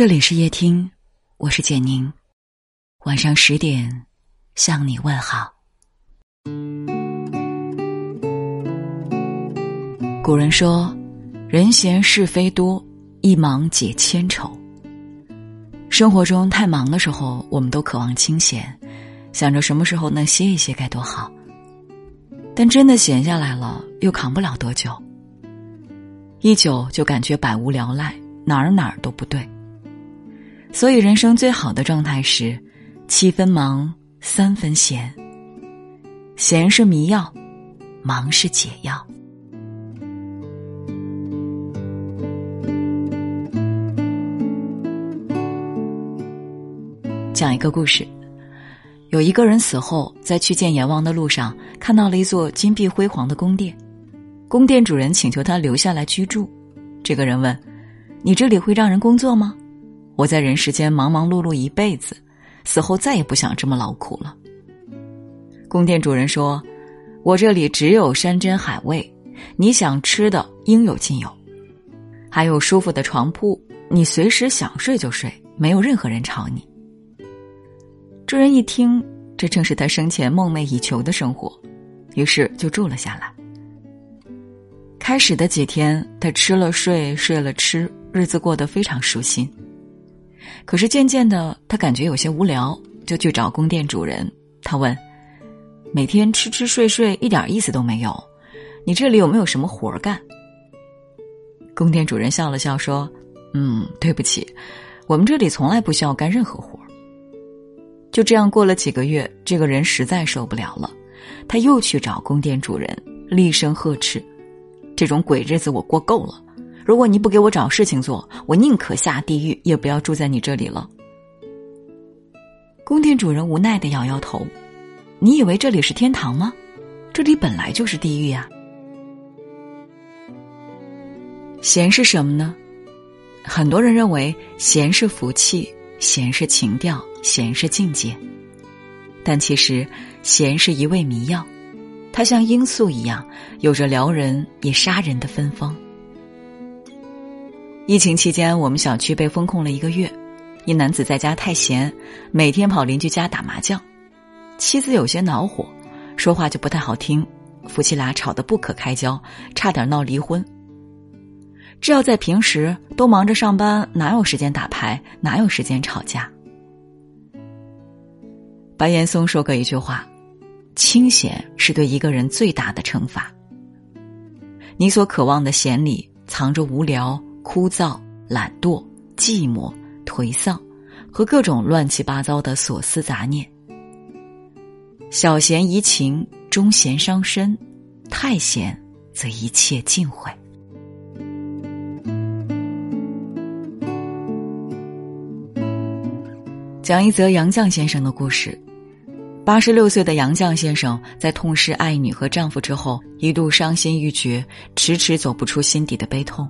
这里是夜听，我是简宁。晚上十点向你问好。古人说：“人闲是非多，一忙解千愁。”生活中太忙的时候，我们都渴望清闲，想着什么时候能歇一歇该多好。但真的闲下来了，又扛不了多久。一久就感觉百无聊赖，哪儿哪儿都不对。所以，人生最好的状态是七分忙，三分闲。闲是迷药，忙是解药。讲一个故事：有一个人死后，在去见阎王的路上，看到了一座金碧辉煌的宫殿。宫殿主人请求他留下来居住。这个人问：“你这里会让人工作吗？”我在人世间忙忙碌碌一辈子，死后再也不想这么劳苦了。宫殿主人说：“我这里只有山珍海味，你想吃的应有尽有，还有舒服的床铺，你随时想睡就睡，没有任何人吵你。”主人一听，这正是他生前梦寐以求的生活，于是就住了下来。开始的几天，他吃了睡，睡了吃，日子过得非常舒心。可是渐渐的，他感觉有些无聊，就去找宫殿主人。他问：“每天吃吃睡睡，一点意思都没有，你这里有没有什么活儿干？”宫殿主人笑了笑说：“嗯，对不起，我们这里从来不需要干任何活儿。”就这样过了几个月，这个人实在受不了了，他又去找宫殿主人，厉声呵斥：“这种鬼日子我过够了。”如果你不给我找事情做，我宁可下地狱，也不要住在你这里了。宫殿主人无奈的摇摇头：“你以为这里是天堂吗？这里本来就是地狱呀。”闲是什么呢？很多人认为闲是福气，闲是情调，闲是境界。但其实，闲是一味迷药，它像罂粟一样，有着撩人也杀人的芬芳。疫情期间，我们小区被封控了一个月。一男子在家太闲，每天跑邻居家打麻将，妻子有些恼火，说话就不太好听，夫妻俩吵得不可开交，差点闹离婚。这要在平时，都忙着上班，哪有时间打牌，哪有时间吵架？白岩松说过一句话：“清闲是对一个人最大的惩罚。”你所渴望的闲里，藏着无聊。枯燥、懒惰、寂寞、颓丧，和各种乱七八糟的所思杂念。小闲怡情，中闲伤身，太闲则一切尽毁。讲一则杨绛先生的故事。八十六岁的杨绛先生在痛失爱女和丈夫之后，一度伤心欲绝，迟迟走不出心底的悲痛。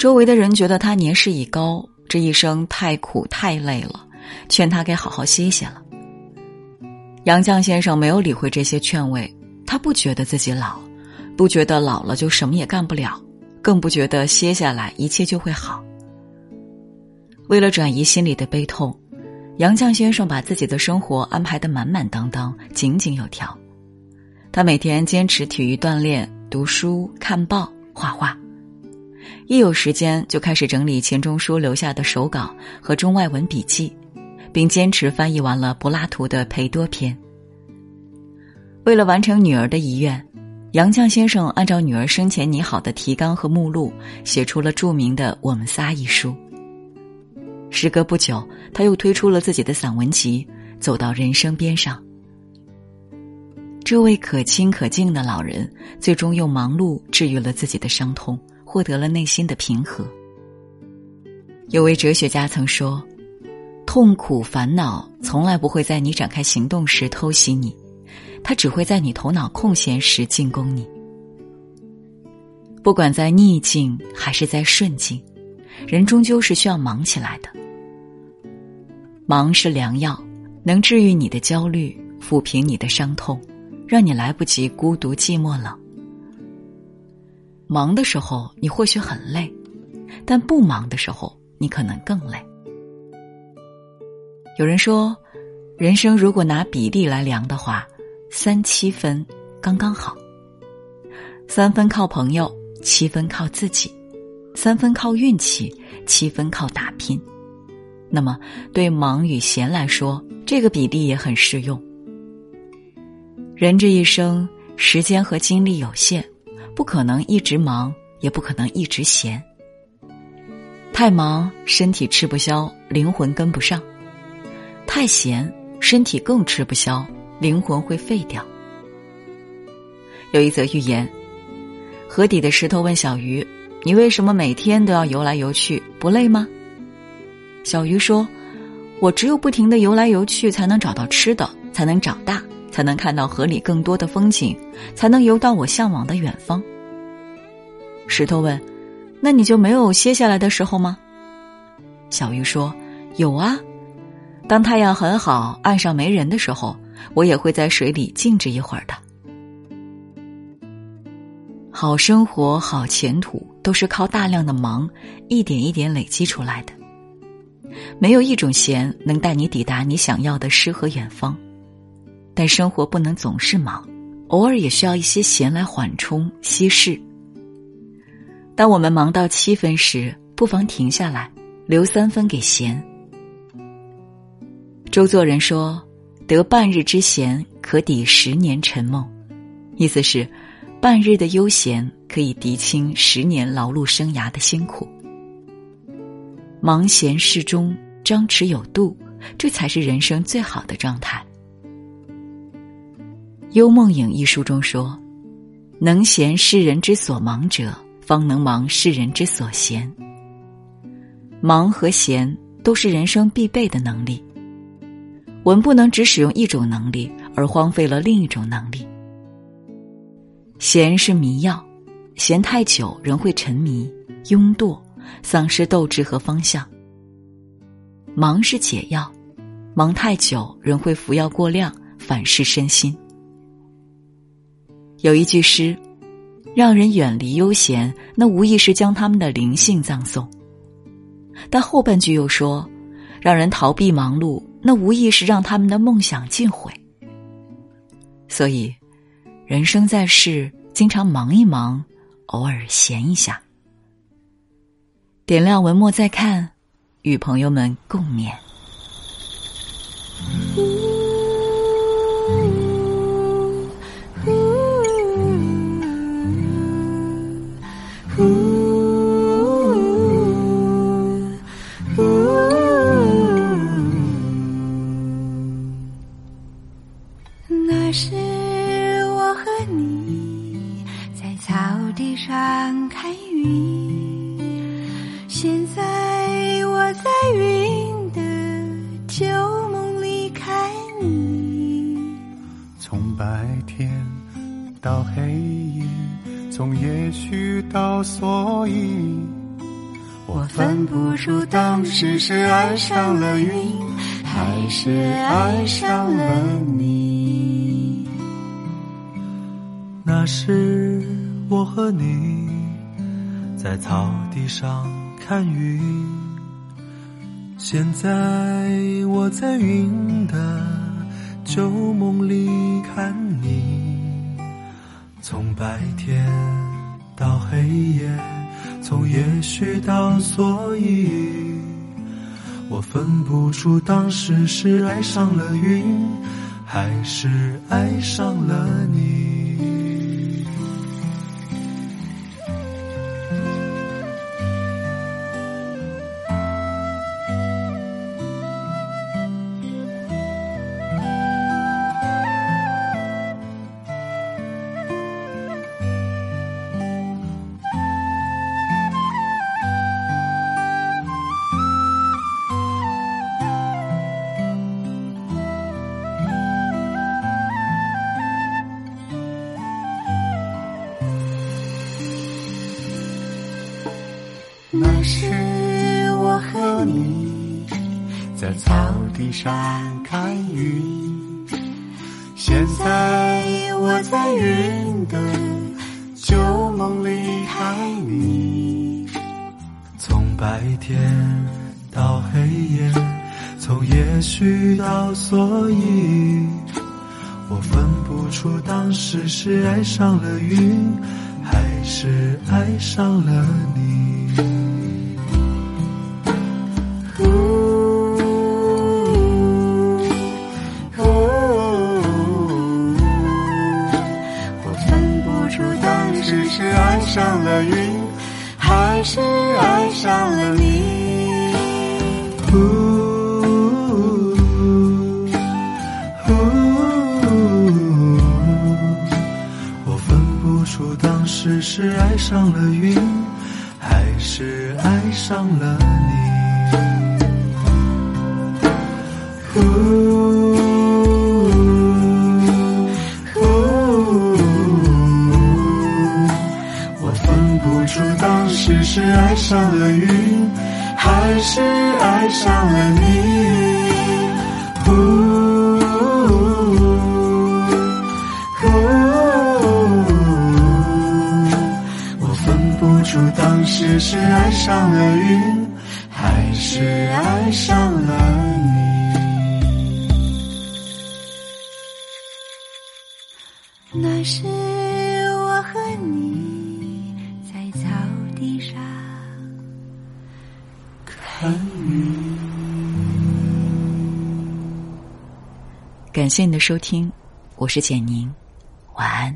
周围的人觉得他年事已高，这一生太苦太累了，劝他该好好歇歇了。杨绛先生没有理会这些劝慰，他不觉得自己老，不觉得老了就什么也干不了，更不觉得歇下来一切就会好。为了转移心里的悲痛，杨绛先生把自己的生活安排的满满当当、井井有条。他每天坚持体育锻炼、读书、看报、画画。一有时间就开始整理钱钟书留下的手稿和中外文笔记，并坚持翻译完了柏拉图的《裴多篇》。为了完成女儿的遗愿，杨绛先生按照女儿生前拟好的提纲和目录，写出了著名的《我们仨》一书。时隔不久，他又推出了自己的散文集《走到人生边上》。这位可亲可敬的老人，最终用忙碌治愈了自己的伤痛。获得了内心的平和。有位哲学家曾说：“痛苦烦恼从来不会在你展开行动时偷袭你，它只会在你头脑空闲时进攻你。不管在逆境还是在顺境，人终究是需要忙起来的。忙是良药，能治愈你的焦虑，抚平你的伤痛，让你来不及孤独寂寞冷。”忙的时候，你或许很累，但不忙的时候，你可能更累。有人说，人生如果拿比例来量的话，三七分刚刚好。三分靠朋友，七分靠自己；三分靠运气，七分靠打拼。那么，对忙与闲来说，这个比例也很适用。人这一生，时间和精力有限，不可能一直忙，也不可能一直闲。太忙，身体吃不消，灵魂跟不上；太闲，身体更吃不消，灵魂会废掉。有一则寓言：河底的石头问小鱼：“你为什么每天都要游来游去，不累吗？”小鱼说：“我只有不停的游来游去，才能找到吃的，才能长大，才能看到河里更多的风景，才能游到我向往的远方。”石头问：“那你就没有歇下来的时候吗？”小鱼说：“有啊，当太阳很好，岸上没人的时候，我也会在水里静止一会儿的。好生活、好前途，都是靠大量的忙，一点一点累积出来的。”没有一种闲能带你抵达你想要的诗和远方，但生活不能总是忙，偶尔也需要一些闲来缓冲稀释。当我们忙到七分时，不妨停下来，留三分给闲。周作人说：“得半日之闲，可抵十年沉梦。”意思是，半日的悠闲可以涤清十年劳碌生涯的辛苦。忙闲适中，张弛有度，这才是人生最好的状态。《幽梦影》一书中说：“能闲是人之所忙者，方能忙世人之所闲。”忙和闲都是人生必备的能力。我们不能只使用一种能力，而荒废了另一种能力。闲是迷药，闲太久，人会沉迷、庸惰。丧失斗志和方向。忙是解药，忙太久人会服药过量，反噬身心。有一句诗，让人远离悠闲，那无疑是将他们的灵性葬送。但后半句又说，让人逃避忙碌，那无疑是让他们的梦想尽毁。所以，人生在世，经常忙一忙，偶尔闲一下。点亮文末再看，与朋友们共勉。那时我和你在草地上看云。现在我在云的旧梦里看你，从白天到黑夜，从也许到所以，我分不出当时是爱上了云，还是爱上了你。那时我和你在草地上。看云，现在我在云的旧梦里看你。从白天到黑夜，从也许到所以，我分不出当时是爱上了云，还是爱上了你。是我和你在草地上看云，现在我在云的旧梦里看你，从白天到。黑夜，从也许到所以，我分不出当时是爱上了云，还是爱上了你。是爱上了云，还是爱上了你。呜我分不出当时是爱上了云，还是爱上了你。我当时是爱上了云，还是爱上了你。那时我和你在草地上看云。感谢你的收听，我是简宁，晚安。